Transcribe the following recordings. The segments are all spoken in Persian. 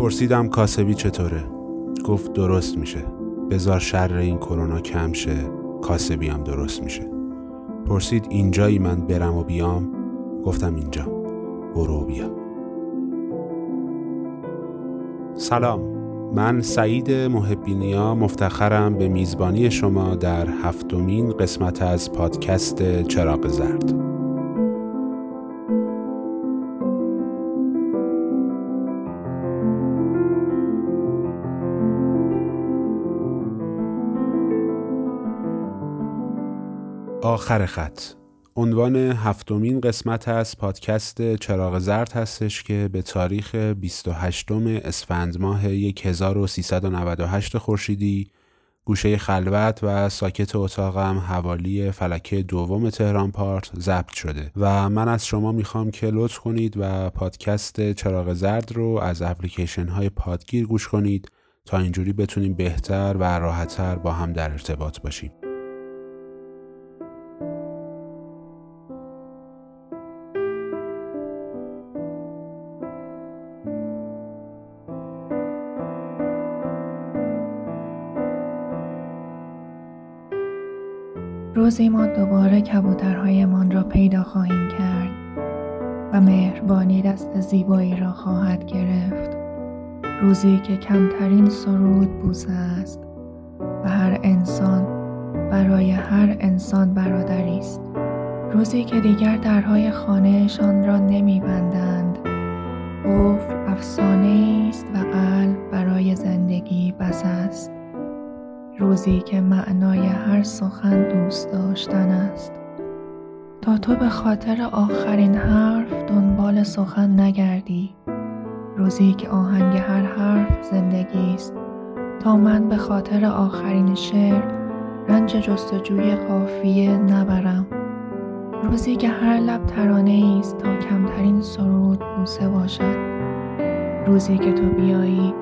پرسیدم کاسبی چطوره؟ گفت درست میشه. بزار شر این کرونا کم شه کاسبی هم درست میشه. پرسید اینجایی من برم و بیام؟ گفتم اینجا. برو بیا. سلام. من سعید محبینیا مفتخرم به میزبانی شما در هفتمین قسمت از پادکست چراغ زرد. آخر خط. عنوان هفتمین قسمت از پادکست چراغ زرد هستش که به تاریخ 28 اسفند ماه 1398 خورشیدی گوشه خلوت و ساکت اتاقم حوالی فلکه دوم تهران پارت ضبط شده. و من از شما می‌خوام که لطف کنید و پادکست چراغ زرد رو از اپلیکیشن های پادگیر گوش کنید تا اینجوری بتونیم بهتر و راحتتر با هم در ارتباط باشیم. روزی ما دوباره کبوترهایمان را پیدا خواهیم کرد و مهربانی دست زیبایی را خواهد گرفت. روزی که کمترین سرود بوسه است و هر انسان برای هر انسان برادری است. روزی که دیگر درهای خانهشان را نمیبندند قفل افسانه است و قلب برای زندگی بس است. روزی که معنای هر سخن دوست داشتن است. تا تو به خاطر آخرین حرف دنبال سخن نگردی. روزی که آهنگ هر حرف زندگی است. تا من به خاطر آخرین شعر رنج جستجوی قافیه نبرم. روزی که هر لب ترانه است تا کمترین سرود بوسه باشد. روزی که تو بیایی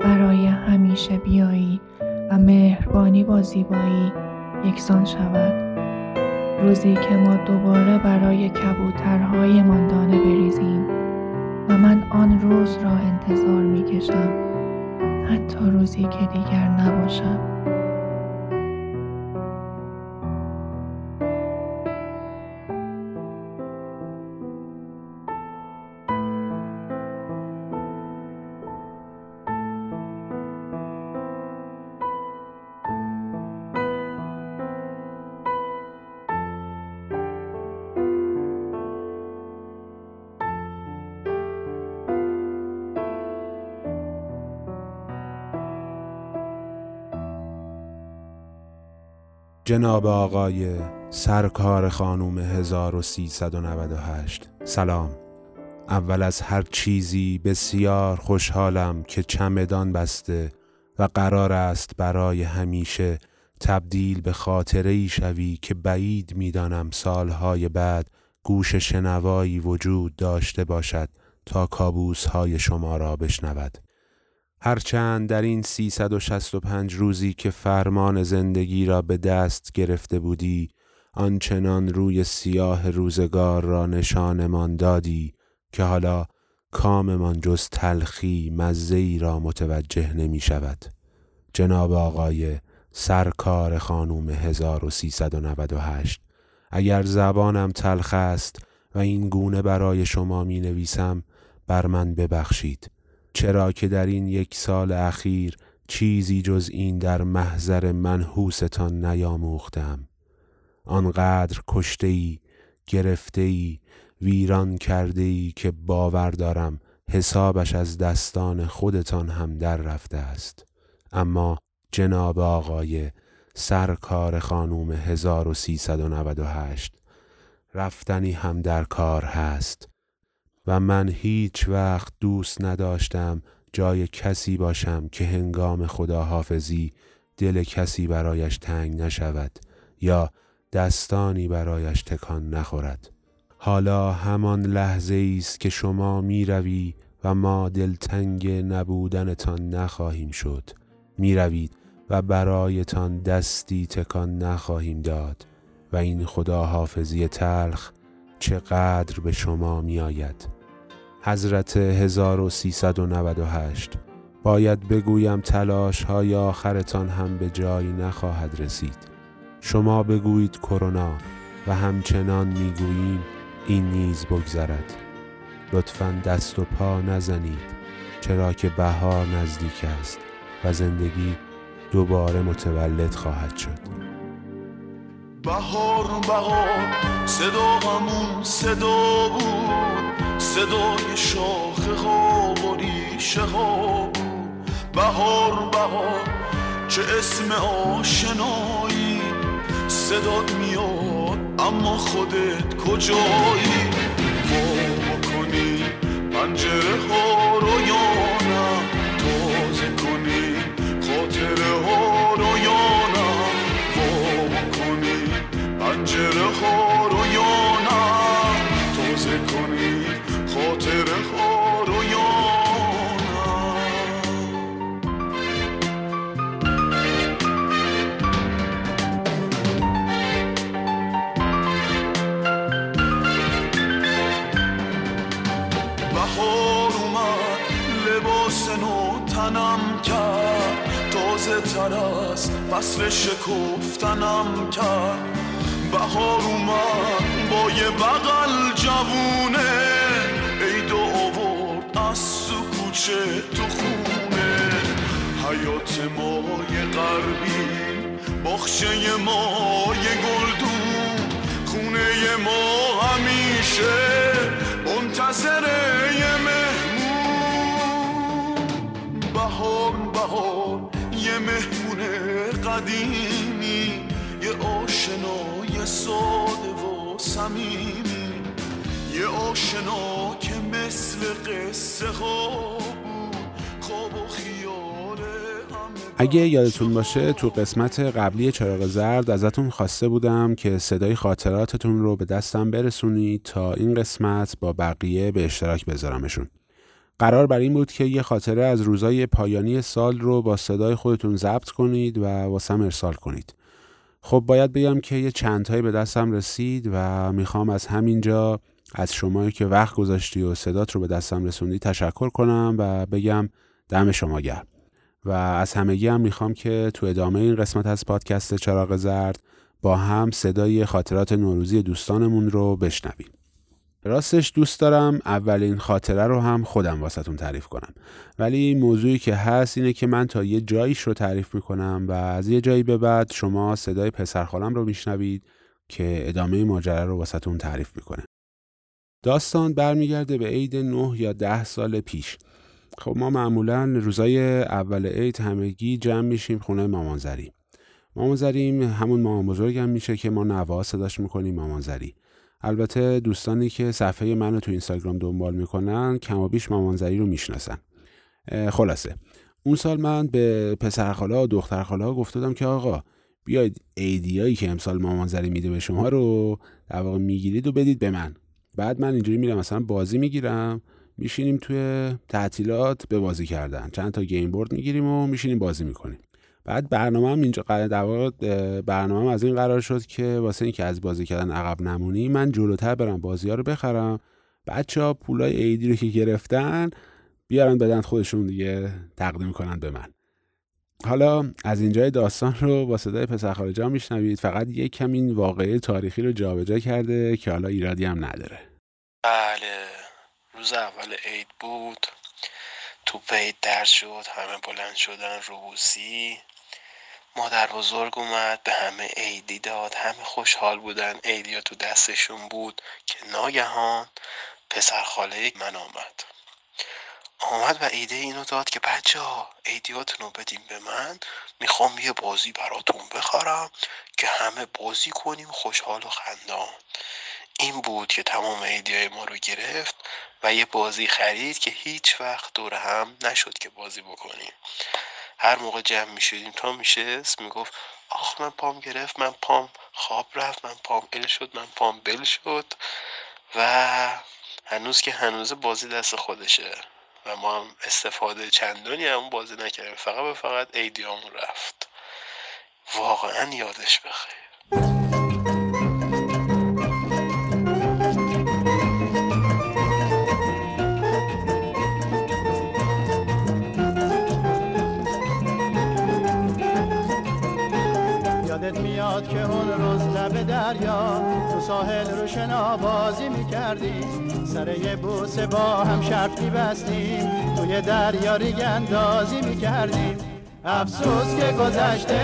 برای همیشه بیایی. و مهربانی با زیبایی یکسان شود. روزی که ما دوباره برای کبوترهای دانه بریزیم و من آن روز را انتظار می کشم حتی روزی که دیگر نباشم. جناب آقای سرکار خانوم 1398 سلام. اول از هر چیزی بسیار خوشحالم که چمدان بسته و قرار است برای همیشه تبدیل به خاطره ای شوی که بعید می‌دانم سالهای بعد گوش شنوایی وجود داشته باشد تا کابوس های شما را بشنود. هرچند در این 365 روزی که فرمان زندگی را به دست گرفته بودی آنچنان روی سیاه روزگار را نشانمان دادی که حالا کاممان جز تلخی مزهی را متوجه نمی شود. جناب آقای سرکار خانوم 1398 اگر زبانم تلخ است و این گونه برای شما می نویسم بر من ببخشید. چرا که در این یک سال اخیر چیزی جز این در محضر منحوستان نیاموختم. آنقدر کشته ای گرفته ای ویران کرده ای که باور دارم حسابش از دستان خودتان هم در رفته است. اما جناب آقای سرکار خانوم 1398 رفتنی هم در کار هست. و من هیچ وقت دوست نداشتم جای کسی باشم که هنگام خداحافظی دل کسی برایش تنگ نشود یا دستانی برایش تکان نخورد. حالا همان لحظه است که شما می روی و ما دلتنگ نبودنتان نخواهیم شد. می روید و برایتان دستی تکان نخواهیم داد و این خداحافظی تلخ چقدر به شما می آید حضرت 1398 باید بگویم تلاش های آخرتان هم به جایی نخواهد رسید. شما بگویید کرونا و همچنان می‌گوییم این نیز بگذرد. لطفا دست و پا نزنید چرا که بهار نزدیک است و زندگی دوباره متولد خواهد شد. بهار بهار صدا همون صدا بود صدای شاخه ها و ریشه ها بود. بهار بهار چه اسم آشنایی صدات میاد اما خودت کجایی؟ وا کنی پنجره ها رو یا نه تازه کنی خاطره ها پنجره ها رو یا نه تازه کنی خاطره ها رو یا بهار اومد لباس نو تنم کرد. تازه تر از فصل شکفتنم کرد. بهار اومد با یه بغل جوونه. عید آورد از تو کوچه تو خونه. حیات مای غربی باخچه مای گلدون. خونه ما همیشه منتظر یه مهمون. بهار بهار یه مهمون قدیمی صمیمی. یه آشنا که مثل قصه ها بود. خواب و خیال اگه یادتون باشه تو قسمت قبلی چراغ زرد ازتون خواسته بودم که صدای خاطراتتون رو به دستم برسونید تا این قسمت با بقیه به اشتراک بذارمشون. قرار بر این بود که یه خاطره از روزای پایانی سال رو با صدای خودتون ضبط کنید و واسم ارسال کنید. خب باید بگم که یه چندتایی به دستم رسید و می‌خوام از همینجا از شمایی که وقت گذاشتی و صدات رو به دستم رسوندی تشکر کنم و بگم دم شما گرم. و از همگی هم می‌خوام که تو ادامه این قسمت از پادکست چراغ زرد با هم صدای خاطرات نوروزی دوستانمون رو بشنویم. راستش دوست دارم اولین خاطره رو هم خودم واسهتون تعریف کنم. ولی موضوعی که هست اینه که من تا یه جاییش رو تعریف می‌کنم و از یه جایی به بعد شما صدای پسرخالم رو میشنوید که ادامه ماجرا رو واسهتون تعریف می‌کنه. داستان برمیگرده به عید نه یا ده سال پیش. خب ما معمولا روزای اول عید همگی جمع میشیم خونه مامانزری. مامانزریم همون مامان بزرگ هم میشه که ما نوا صداش می‌کنیم مامانزری. البته دوستانی که صفحه منو تو اینستاگرام دنبال می‌کنن کم و بیش مامانزری رو می‌شناسن. خلاصه. اون سال من به پسرخالا و دخترخالا گفتم که آقا بیاید ایدیایی که امسال مامانزری میده به شما رو در واقع می‌گیرید و بدید به من. بعد من اینجوری میرم مثلا بازی می‌گیرم میشینیم توی تعطیلات به بازی کردن. چند تا گیم بورد می‌گیریم و میشینیم بازی می‌کنیم. بعد برنامه هم اینجا در برنامه هم از این قرار شد که واسه اینکه از بازی کردن عقب نمونی من جلوتر برم بازی ها رو بخرم. بچه ها پولای ایدی رو که گرفتن بیارن بدن خودشون دیگه تقدیم کنن به من. حالا از اینجای داستان رو با صدای پسر خارجا میشنوید. فقط یک کم این واقعه تاریخی رو جابجا کرده که حالا ایرادی هم نداره. بله روز اول عید بود. توپ عید در شد همه بلند شدن روبوسی مادر بزرگ اومد به همه عیدی داد همه خوشحال بودن. عیدیا تو دستشون بود که ناگهان پسر خاله من آمد. آمد و ایده اینو داد که بچه ها ایدیاتون رو بدیم به من می‌خوام یه بازی براتون بخرم که همه بازی کنیم خوشحال و خندان. این بود که تمام ایدیای ما رو گرفت و یه بازی خرید که هیچ وقت دور هم نشد که بازی بکنیم. هر موقع جمع می شدیم تا میشست می‌گفت آخ من پام گرفت من پام خواب رفت من پام ال شد من پام بل شد. و هنوز که هنوز بازی دست خودشه و ما هم استفاده چندانی هم بازی نکردیم فقط به فقط ایدیامون رفت. واقعا یادش بخیر. دریا. تو ساحل رو شنا بازی می‌کردیم سر یه بوسه با هم شرط میبستیم توی دریا ریگ اندازی می‌کردیم. افسوس که گذشته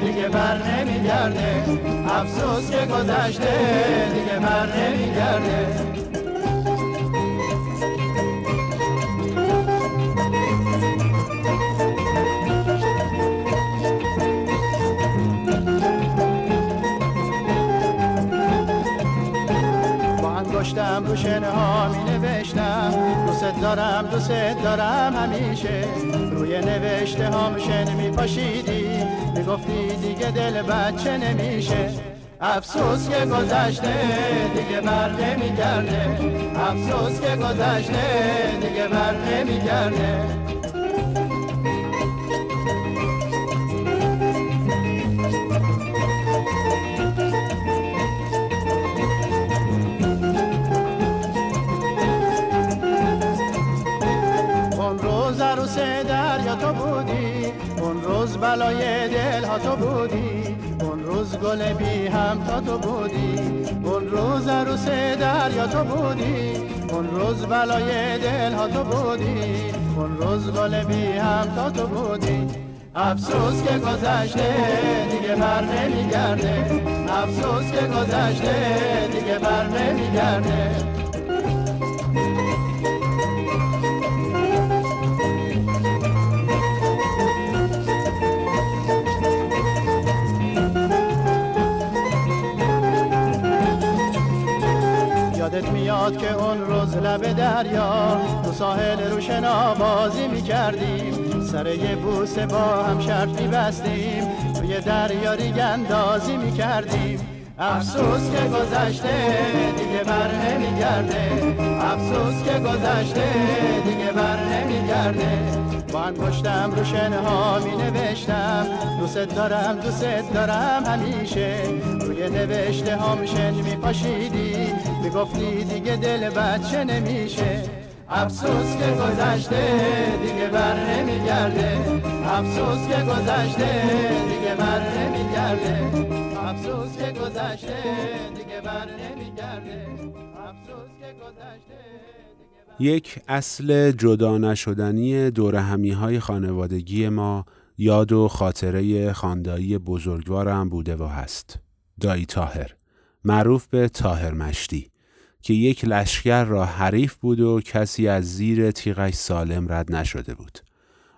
دیگه بر نمیگرده. افسوس که گذشته دیگه بر نمیگرده. رو شنه ها می نوشتم. دوست دارم دوست دارم همیشه. روی نوشته ها شن می پاشیدی می گفتی دیگه دل بچه نمیشه. افسوس که گذشته دیگه بر نمیگرده. افسوس که گذشته دیگه بر نمیگرده. بلای دل ها تو بودی. اون روز گل بی هم تا تو بودی. اون روز عروس دریا تو بودی. اون روز بلای دل ها تو بودی. اون روز گل بی هم تا تو بودی. افسوس که گذشته دیگه بر نمیگرده. افسوس که گذشته دیگه بر نمیگرده. میاد که اون روز لب دریا تو ساحل رو شنا بازی می‌کردیم. سر یه بوسه با هم شرط میبستیم توی دریا ریگ اندازی می‌کردیم. افسوس که گذشته دیگه بر نمیگرده. افسوس که گذشته دیگه بر نمیگرده. با پشتم رو شنه ها می نوشتم دوست دارم دوست دارم همیشه. روی نوشته ها شن می پاشیدی می گفتی دیگه دل بچه نمیشه. افسوس که گذشته دیگه بر نمیگرده. افسوس که گذشته دیگه بر نمیگرده. افسوس که گذشته دیگه بر نمیگرده. افسوس که گذشته. یک اصل جدا نشدنی دور همی های خانوادگی ما یاد و خاطره خاندایی بزرگوارم بوده و هست. دایی تاهر معروف به تاهر مشتی که یک لشکر را حریف بود و کسی از زیر تیغش سالم رد نشده بود.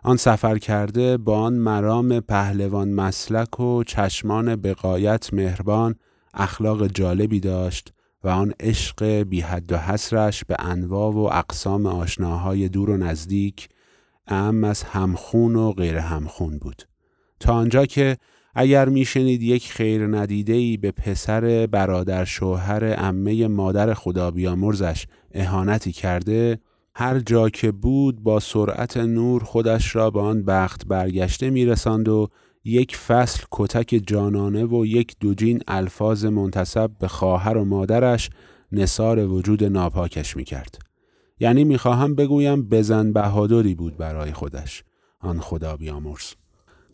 آن سفر کرده با آن مرام پهلوان مسلک و چشمان بقایت مهربان اخلاق جالبی داشت و آن عشق بی حد و حسرش به انواع و اقسام آشناهای دور و نزدیک اهم از همخون و غیر همخون بود. تا آنجا که اگر میشنید یک خیر ندیده به پسر برادر شوهر عمه مادر خدا بیامرزش اهانتی کرده هر جا که بود با سرعت نور خودش را به آن بخت برگشته میرساند و یک فصل کتک جانانه و یک دوجین الفاظ منتصب به خواهر و مادرش نصار وجود ناپاکش می‌کرد. یعنی می‌خواهم بگویم بزن بهادری بود برای خودش. آن خدا بیامرز.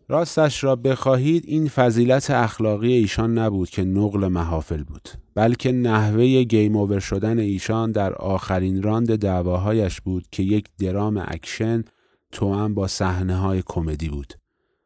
راستش را بخواهید این فضیلت اخلاقی ایشان نبود که نقل محافل بود بلکه نحوه game over شدن ایشان در آخرین راند دعواهایش بود که یک درام اکشن توأم با صحنه های کمدی بود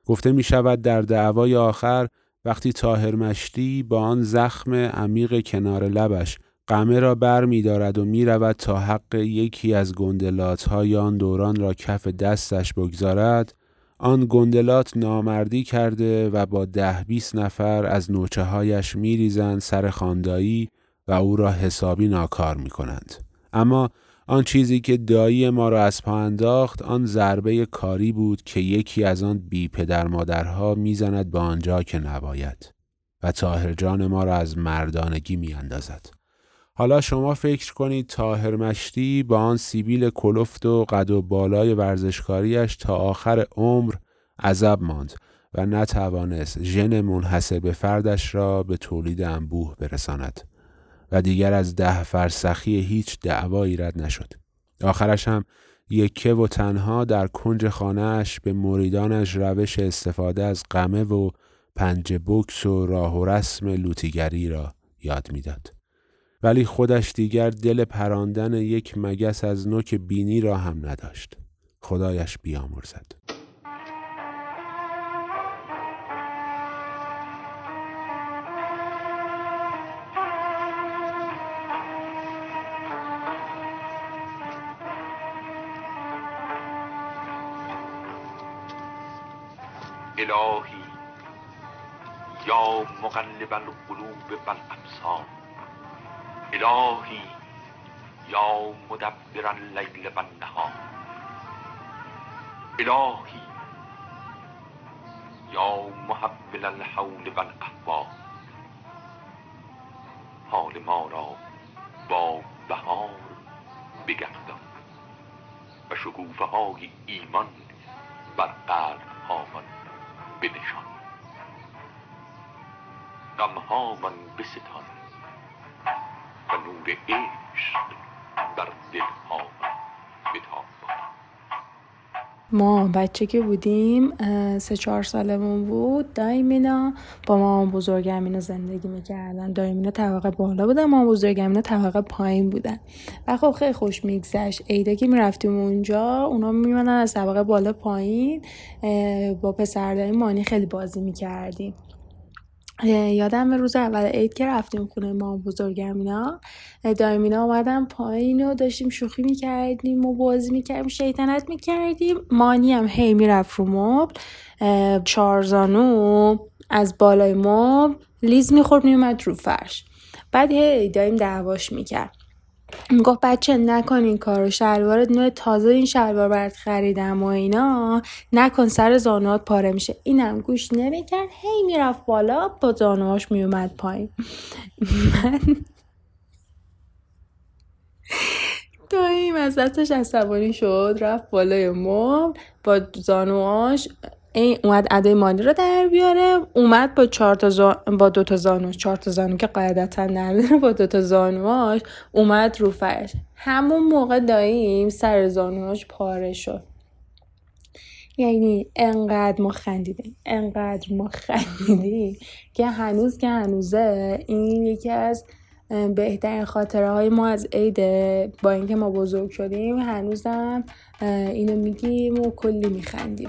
گفته می شود در دعوای آخر وقتی طاهر مشتی با آن زخم عمیق کنار لبش قمه را بر می دارد و می رود تا حق یکی از گندلات های آن دوران را کف دستش بگذارد آن گندلات نامردی کرده و با ده بیست نفر از نوچه هایش می ریزند سر خاندایی و او را حسابی ناکار می کنند. اما آن چیزی که دایی ما را از پا انداخت آن ضربه کاری بود که یکی از آن بی پدر مادرها می‌زند به آنجا که نباید و تاهر جان ما را از مردانگی می اندازد. حالا شما فکر کنید تاهر مشتی با آن سیبیل کلفت و قد و بالای ورزشکاریش تا آخر عمر عذب ماند و نتوانست ژن منحصر به فردش را به تولید انبوه برساند. و دیگر از ده فرسخی هیچ دعوایی رد نشد. آخرش هم یکه و تنها در کنج خانهش به مریدانش روش استفاده از قمه و پنج بکس و راه و رسم لوتیگری را یاد می‌داد. ولی خودش دیگر دل پراندن یک مگس از نوک بینی را هم نداشت. خدایش بیامرزد. الهی یا مقلب القلوب بالابصار الهی یا مدبر اللیل والنهار. الهی یا محول الحول والاحوال حال ما را با بهار بگردان و شکوفه های ایمان بر قلب بنشان. غم من بستان و نور عشق بر دل ها ما بچه که بودیم سه چهار سالمون بود دایمینا با ما بزرگمینا زندگی می‌کردن. دایمینا طبقه بالا بودن ما بزرگمینا طبقه پایین بودن. و خب خیلی خوش میگذشت. عیده که می‌رفتیم اونجا اونا میمدن از طبقه بالا پایین. با پسر مانی خیلی بازی می‌کردیم. یادم روز اول عید که رفتیم خونه ما بزرگم دایمینا اومدن پایین و داشتیم شوخی می‌کردیم و بازی می‌کردیم شیطنت می‌کردیم. مانی هم هی می‌رفت رو مبل. چارزانو از بالای مبل لیز می‌خورد میومد رو فرش. بعد هی دایم دعواش می‌کرد. گفت بچه نکن این کارو شلوار نوع تازه این شلوار برات خریدم و اینا. نکن سر زانوات پاره میشه. اینم گوش نمی‌کرد. هی می‌رفت بالا با زانوهاش میومد پایین. من داییم از دستش عصبانی شد رفت بالای مبل با زانوهاش این اومد ادای مالی رو در بیاره اومد با چهار تا با دو تا زانو چهار تا زانو که قاعدتا نداره با دو تا زانوهاش اومد رو فرش. همون موقع داییم سر زانوهاش پاره شد. یعنی انقدر ما خندیدیم انقدر ما خندیدیم که هنوز که هنوزه این یکی از بهترین خاطره های ما از عیده با اینکه ما بزرگ شدیم هنوزم اینو میگیم و کلی میخندیم.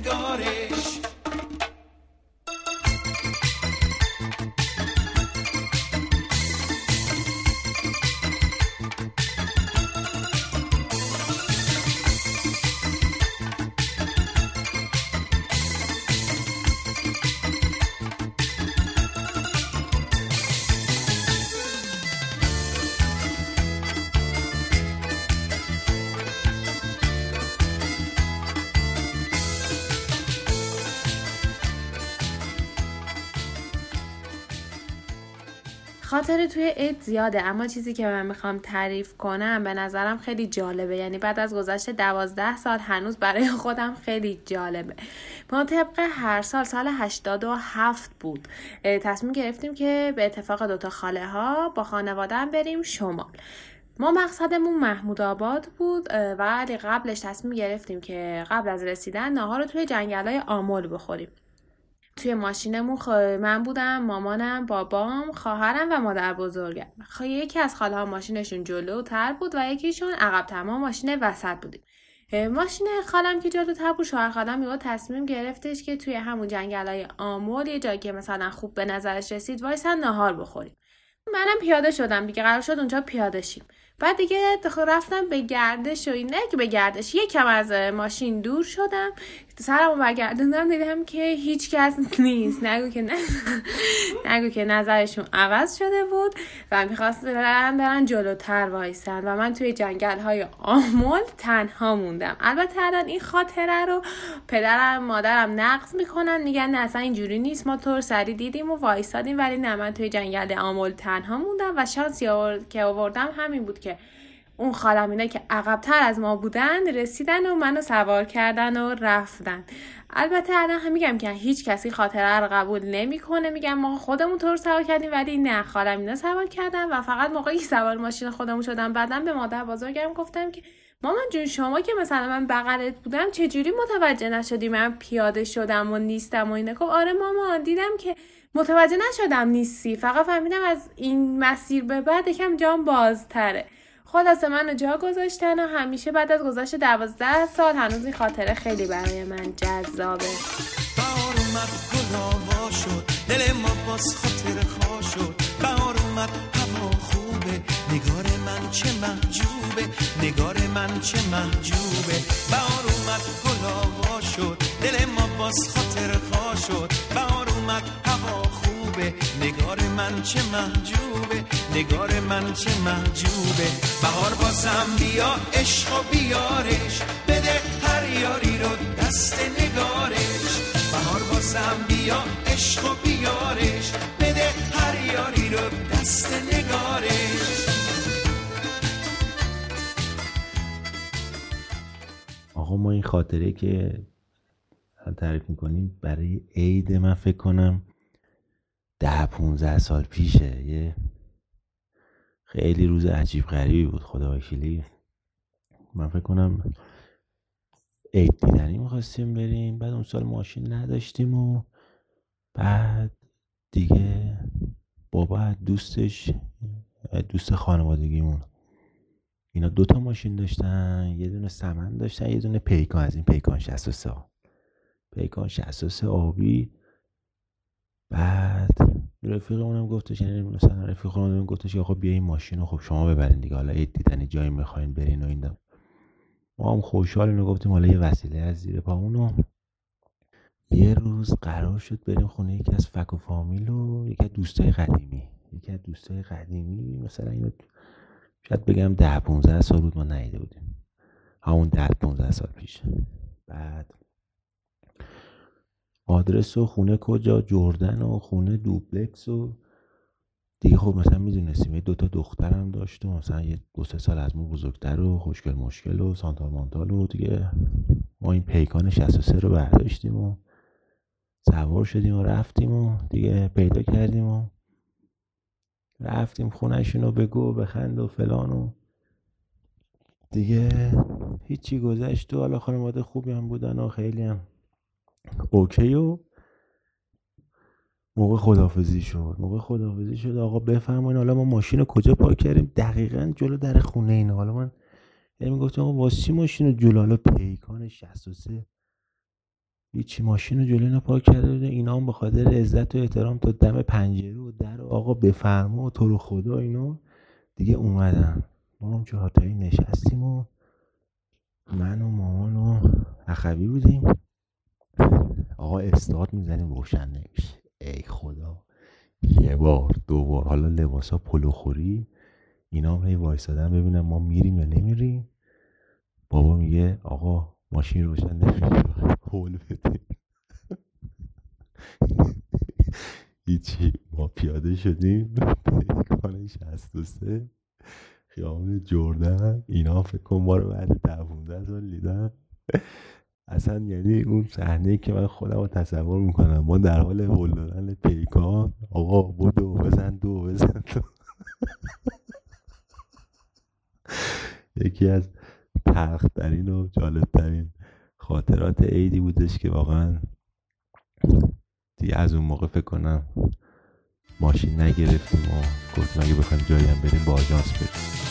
خاطر توی عید زیاده اما چیزی که من می‌خوام تعریف کنم به نظرم خیلی جالبه. یعنی بعد از گذشت دوازده سال هنوز برای خودم خیلی جالبه. ما طبق هر سال سال 87 بود. تصمیم گرفتیم که به اتفاق دوتا خاله ها با خانوادم بریم شمال. ما مقصدمون محمود آباد بود ولی قبلش تصمیم گرفتیم که قبل از رسیدن ناهار رو توی جنگل های آمول بخوریم. توی ماشینمون من بودم مامانم بابام خواهرم و مادر بزرگم. خب یکی از خاله ها ماشینشون جلوتر بود و یکیشون عقب تمام ماشین وسط بودیم. ماشین خالم که جلوتر بود شوهر خالم یهو تصمیم گرفتش که توی همون جنگل های آمول یه جایی که مثلا خوب به نظرش رسید وایسن نهار بخوریم. منم پیاده شدم دیگه قرار شد اونجا پیاده شیم. بعد دیگه رفتم به گردش و نه که به گردش یکم از ماشین دور شدم. سرمو برگردوندم دیدم که هیچ کس نیست. نگو که نگو که نظرشون عوض شده بود و می‌خواست برن برن جلوتر وایسن و من توی جنگل های آمول تنها موندم. البته الان این خاطره رو پدرم مادرم نقض می‌کنن. میگن نه اصلا اینجوری نیست. ما طور سری دیدیم و وایسادیم ولی نه من توی جنگل آمول تنها موندم و شانسی که آوردم همین بود که اون خالمینا که عقبتر از ما بودن رسیدن و منو سوار کردن و رفتن. البته الان هم میگم که هیچ کسی خاطره رو قبول نمی‌کنه. میگم ما خودمون طور سوار کردیم ولی نه خالمینا سوار کردن و فقط موقعی سوار ماشین خودمون شدم بعدا به مادر بزرگم گفتم که مامان جون شما که مثلا من بغلت بودم چجوری متوجه نشدی من پیاده شدم و نیستم و اینه؟ گفت آره مامان دیدم که متوجه نشدم نیستی. فقط فهمیدم از این مسیر به بعد یکم جام بازتره. خلاصه منو جا گذاشتن و همیشه بعد از گذشت دوازده سال هنوز این خاطره خیلی برای من جذابه. بهار اومد گل شد دل ما باز خاطر خواه شد. بهار اومد هوا خوبه نگار من چه محجوبه نگار من چه محجوبه. بهار اومد گل شد دل ما باز خاطر خواه شد. بهار اومد هوا خوبه. نگار من چه محجوبه؟ نگار من چه محجوبه؟ بهار بازم بیا عشق و بیارش. بده هر یاری رو دست نگارش. بهار بازم بیا عشق و بیارش. بده هر یاری رو دست نگارش. آقا ما این خاطره که تعریف می‌کنیم برای عید من فکر کنم ده پونزه سال پیشه. یه خیلی روز عجیب غریبی بود خدا وکیلی. من فکر کنم عید دیدنی می‌خواستیم بریم. بعد اون سال ماشین نداشتیم و بعد دیگه بابا دوستش دوست خانوادگیمون. اینا دوتا ماشین داشتن یه دونه سمن داشتن یه دونه پیکان. از این پیکان 63 پیکان 63 آبی بعد رفیق اونم گفتش یعنی مثلا رفیق اونم گفتش آقا بیا این ماشین رو خب شما ببرین دیگه حالا عید دیدن جایی می‌خواین برین و این دم. ما هم خوشحال اینو گفتیم حالا یه وسیله از زیر پامونو یه روز قرار شد بریم خونه یکی از فک و فامیل و یکی از دوستای قدیمی. یکی از دوستای قدیمی مثلا اینو شاید بگم ده 15 سال بود ما نیده بودیم. همون ده 15 سال پیش. بعد آدرس و خونه کجا جردن و خونه دوپلکس و دیگه خب مثلا می‌دونستیم یه دوتا دخترم داشت و مثلا یه دو سه سال از ما بزرگتر و خوشگل مشکل و سانتال مانتال و دیگه ما این پیکان 63 رو برداشتیم و سوار شدیم و رفتیم و دیگه پیدا کردیم و رفتیم خونشون رو بگو بخند و فلان و دیگه هیچی گذشت و حالا خانواده خوبی هم بودن و خیلی هم اوکی و موقع خدافزی شد. موقع خدافزی شد. آقا بفرمایین حالا ما ماشین رو کجا پارک کردیم؟ دقیقا جلو در خونه اینا. حالا من یعنی می‌گفتم آقا واسه چی ماشین رو جلو؟ حالا پیکان 63 هیچی ماشین رو جلو اینا پارک کرده بودن اینا هم به خاطر عزت و احترام تا دم پنجره و در آقا بفرما و تو رو خدا اینا. دیگه اومدن. ما هم چهارتایی نشستیم و من و مامان و اخوی بودیم. آقا استاد می‌زنیم روشن نمیشه ای خدا. یه بار دو بار. حالا لباسا پلوخوری اینا هم هی وایسادن ببینم ما میریم یا نمیریم. بابا میگه آقا ماشین روشن نمیشه. هول بده. هیچی. ما پیاده شدیم. پیکان 63 خیابون جردن. اینا فکر کن ما رو بعد ده 15 سال دیدن. اصلا یعنی اون صحنه که من خودم تصور می‌کنم. ما در حال هل پیکان آقا بودو بزن دو بزن دو. یکی از تلخترین و جالبترین خاطرات عیدی بودش که واقعا دیگه از اون موقع فکر کنم ماشین نگرفتیم و گفتیم اگه بخوایم جایی هم بریم با آژانس بریم.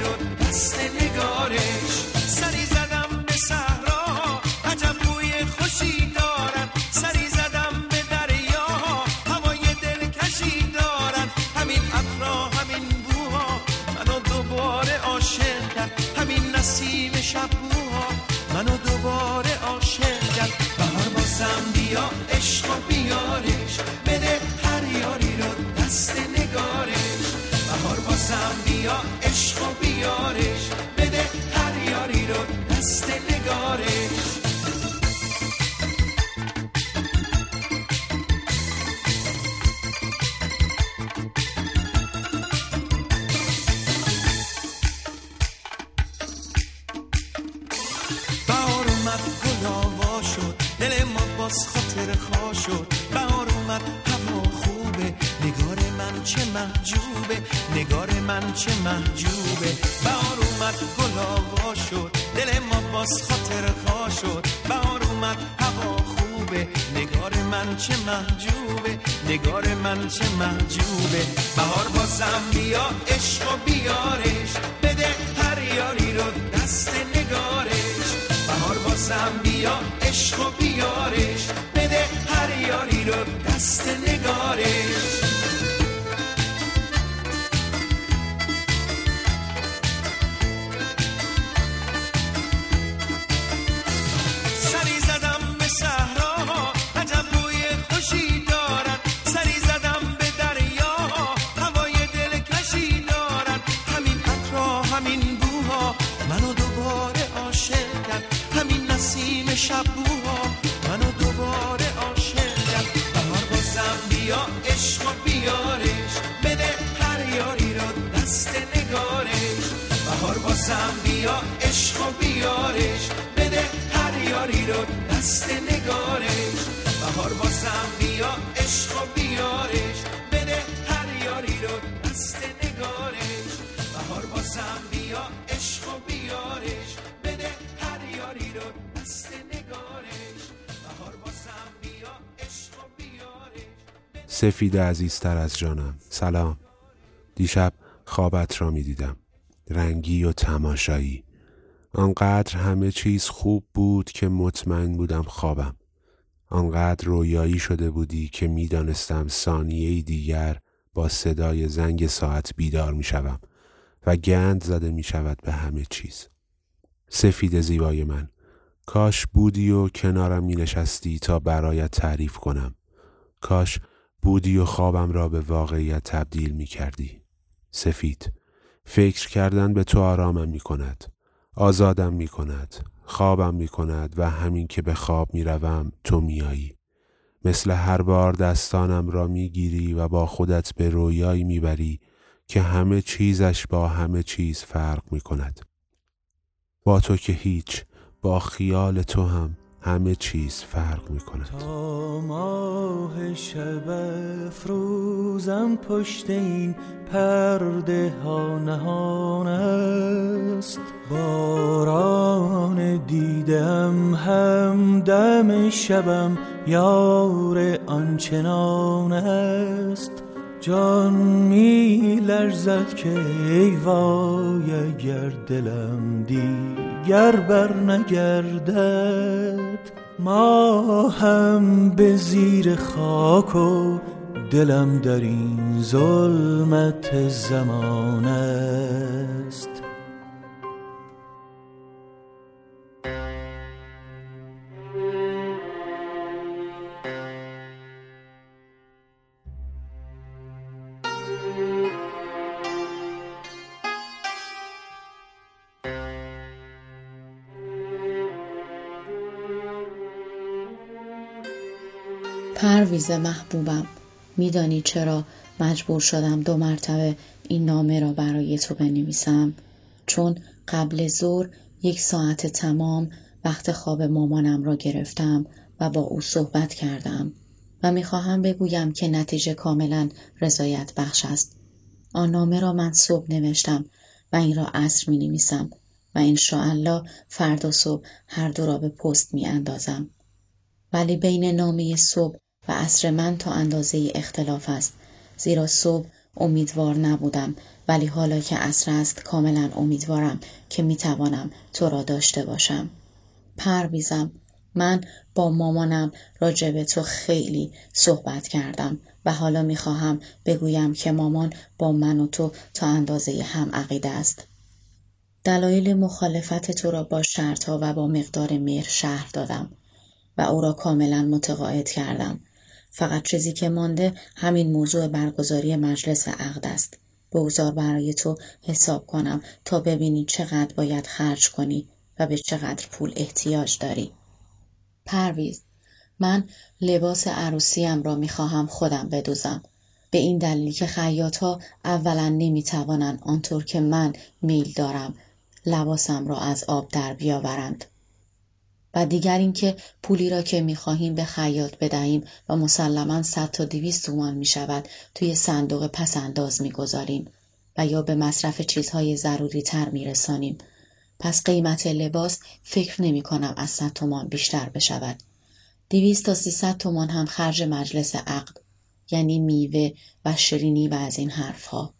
من چه محجوبه نگار من چه محجوبه. بهار بازم بیا عشق و بیارش بده هر یاری رو دست نگارش. بهار بازم بیا عشق و بیارش بده هر یاری رو دست نگارش. عشق و بیارش. بده هر یاری رو دست نگارش. بهار بازم بیا عشق و بیارش. بده هر یاری رو دست نگارش. بهار بازم بیا عشق و بیارش. بده هر یاری رو دست نگارش. بهار بازم بیا عشق و بیارش. سفید عزیزتر از جانم. سلام. دیشب خوابت را می دیدم رنگی و تماشایی. آنقدر همه چیز خوب بود که مطمئن بودم خوابم. آنقدر رویایی شده بودی که می‌دانستم ثانیه دیگر با صدای زنگ ساعت بیدار می شوم و گند زده می شود به همه چیز. سفید زیبای من کاش بودی و کنارم می نشستی تا برایت تعریف کنم. کاش بودی و خوابم را به واقعیت تبدیل می کردی سفید فکر کردن به تو آرامم می کند آزادم می کند خوابم می کند و همین که به خواب می روم تو میایی. مثل هر بار دستانم را می گیری و با خودت به رویایی می بری که همه چیزش با همه چیز فرق می کند با تو که هیچ با خیال تو هم همه چیز فرق می کند تا ماه شب افروزم پشت این پرده ها نهان است. باران دیدم هم دم شبم یار آنچنان است. جان می لرزد که ای وای اگر دلم دیگر بر نگردد ما هم به زیر خاک و دلم در این ظلمت زمان است. پرویز محبوبم. میدانی چرا مجبور شدم دو مرتبه این نامه را برای تو بنویسم؟ چون قبل ظهر یک ساعت تمام وقت خواب مامانم را گرفتم و با او صحبت کردم و می‌خواهم بگویم که نتیجه کاملا رضایت بخش است. آن نامه را من صبح نوشتم و این را عصر می نویسم و انشاءالله فردا صبح هر دو را به پست می اندازم. ولی بین نامه صبح و عصر من تا اندازه اختلاف است. زیرا صبح امیدوار نبودم ولی حالا که عصر است کاملا امیدوارم که می‌توانم تو را داشته باشم. پرویزم من با مامانم راجع به تو خیلی صحبت کردم و حالا می‌خواهم بگویم که مامان با من و تو تا اندازه هم عقیده است. دلایل مخالفت تو را با شرطها و با مقدار مهر شهر دادم و او را کاملا متقاعد کردم. فقط چیزی که مانده همین موضوع برگزاری مجلس عقد است. بگذار برای تو حساب کنم تا ببینی چقدر باید خرج کنی و به چقدر پول احتیاج داری. پرویز من لباس عروسیم را می‌خواهم خودم بدوزم. به این دلیل که خیاط ها اولا نمی‌توانند آنطور که من میل دارم لباسم را از آب در بیاورند. و دیگر اینکه پولی را که می‌خواهیم به خیاط بدهیم و مسلما صد تا دویست تومان می‌شود توی صندوق پس انداز می‌گذاریم و یا به مصرف چیزهای ضروری تر میرسانیم. پس قیمت لباس فکر نمی کنم از صد تومان بیشتر بشود. دویست تا سیصد تومان هم خرج مجلس عقد یعنی میوه و شیرینی و از این حرفها.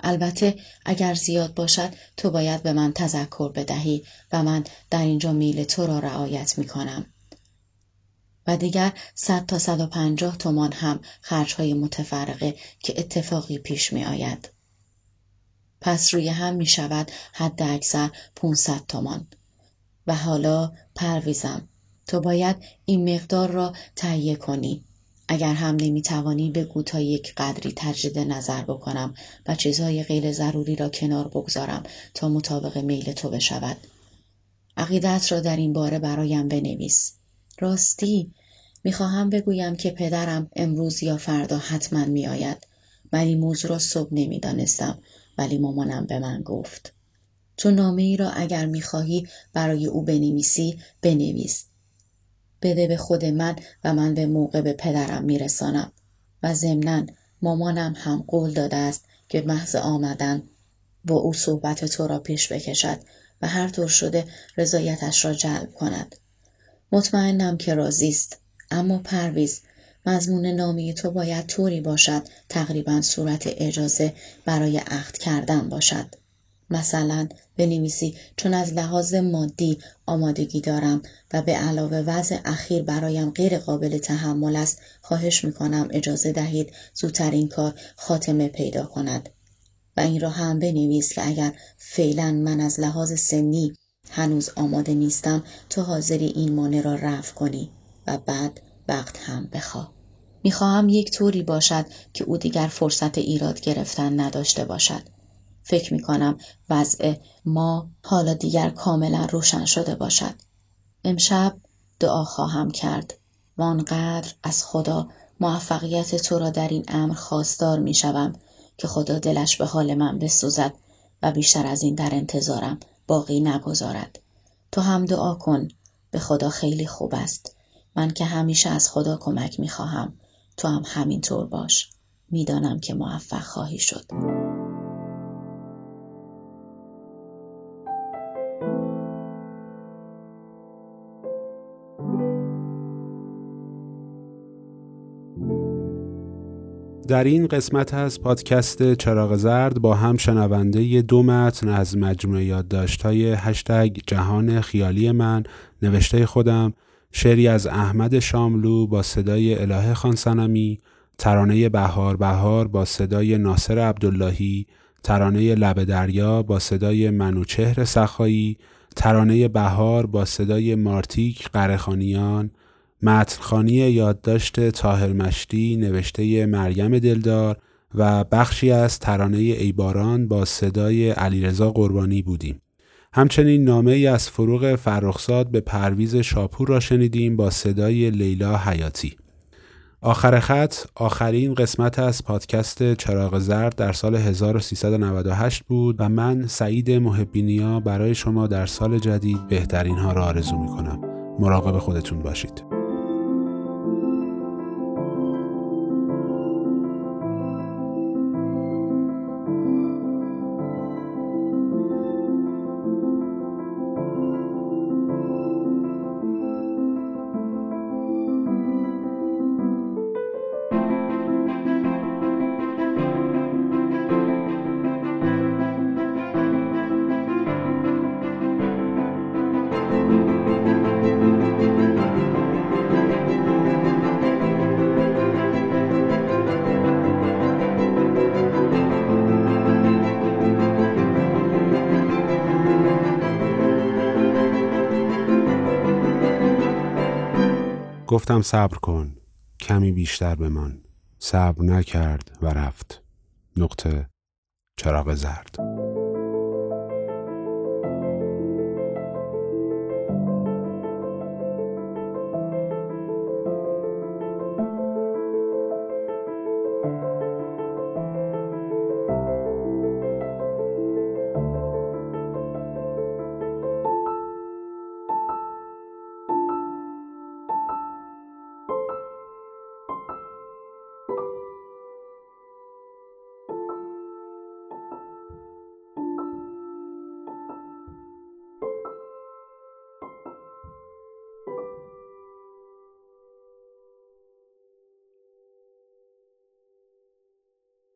البته اگر زیاد باشد تو باید به من تذکر بدهی و من در اینجا میل تو را رعایت می کنم. و دیگر صد تا صد و پنجاه تومان هم خرجهای متفرقه که اتفاقی پیش می آید. پس روی هم می شود حد اکثر 500 تومان. و حالا پرویزم تو باید این مقدار را تهیه کنی اگر هم نمی‌توانی بگو تا یک قدری تجدید نظر بکنم و چیزهای غیر ضروری را کنار بگذارم تا مطابق میل تو بشود. عقیدت را در این باره برایم بنویس. راستی می‌خواهم بگویم که پدرم امروز یا فردا حتما میآید. من این موضوع را صبح نمی‌دانستم ولی مامانم به من گفت. تو نامه ای را اگر می‌خواهی برای او بنویسی بنویس بده به خود من و من به موقع به پدرم میرسانم. و ضمنا مامانم هم قول داده است که محض آمدن با او صحبت تو را پیش بکشد و هر طور شده رضایتش را جلب کند. مطمئنم که راضی است. اما پرویز مضمون نامه تو باید طوری باشد تقریبا صورت اجازه برای عقد کردن باشد. مثلا بنویسی چون از لحاظ مادی آمادگی دارم و به علاوه وضع اخیر برایم غیر قابل تحمل است خواهش می‌کنم اجازه دهید زودتر این کار خاتمه پیدا کند. و این را هم بنویس که اگر فعلا من از لحاظ سنی هنوز آماده نیستم تو حاضری این مانع را رفع کنی و بعد وقت هم بخوا می‌خواهم یک طوری باشد که او دیگر فرصت ایراد گرفتن نداشته باشد. فکر می کنم وضع ما حالا دیگر کاملا روشن شده باشد. امشب دعا خواهم کرد و آنقدر از خدا موفقیت تو را در این امر خواستار می شوم که خدا دلش به حال من بسوزد و بیشتر از این در انتظارم باقی نگذارد. تو هم دعا کن به خدا خیلی خوب است. من که همیشه از خدا کمک می خواهم. تو هم همینطور باش. می‌دانم که موفق خواهی شد. در این قسمت از پادکست چراغ زرد با هم شنونده دو متن از مجموعه یادداشت های هشتگ جهان خیالی من نوشته خودم شعری از احمد شاملو با صدای اله خانسنمی ترانه بهار بهار با صدای ناصر عبداللهی ترانه لب دریا با صدای منوچهر سخایی ترانه بهار با صدای مارتیک قرخانیان متنخانی یادداشت تاهر مشتی نوشته مریم دلدار و بخشی از ترانه ایباران با صدای علیرضا قربانی بودیم. همچنین نامه ای از فروغ فرخزاد به پرویز شاپور را شنیدیم با صدای لیلا حیاتی. آخر خط آخرین قسمت از پادکست چراغ زرد در سال 1398 بود و من سعید محبینیا برای شما در سال جدید بهترین ها را آرزو می کنم. مراقب خودتون باشید. گفتم صبر کن کمی بیشتر بمان. صبر نکرد و رفت. نقطه چراغ زرد.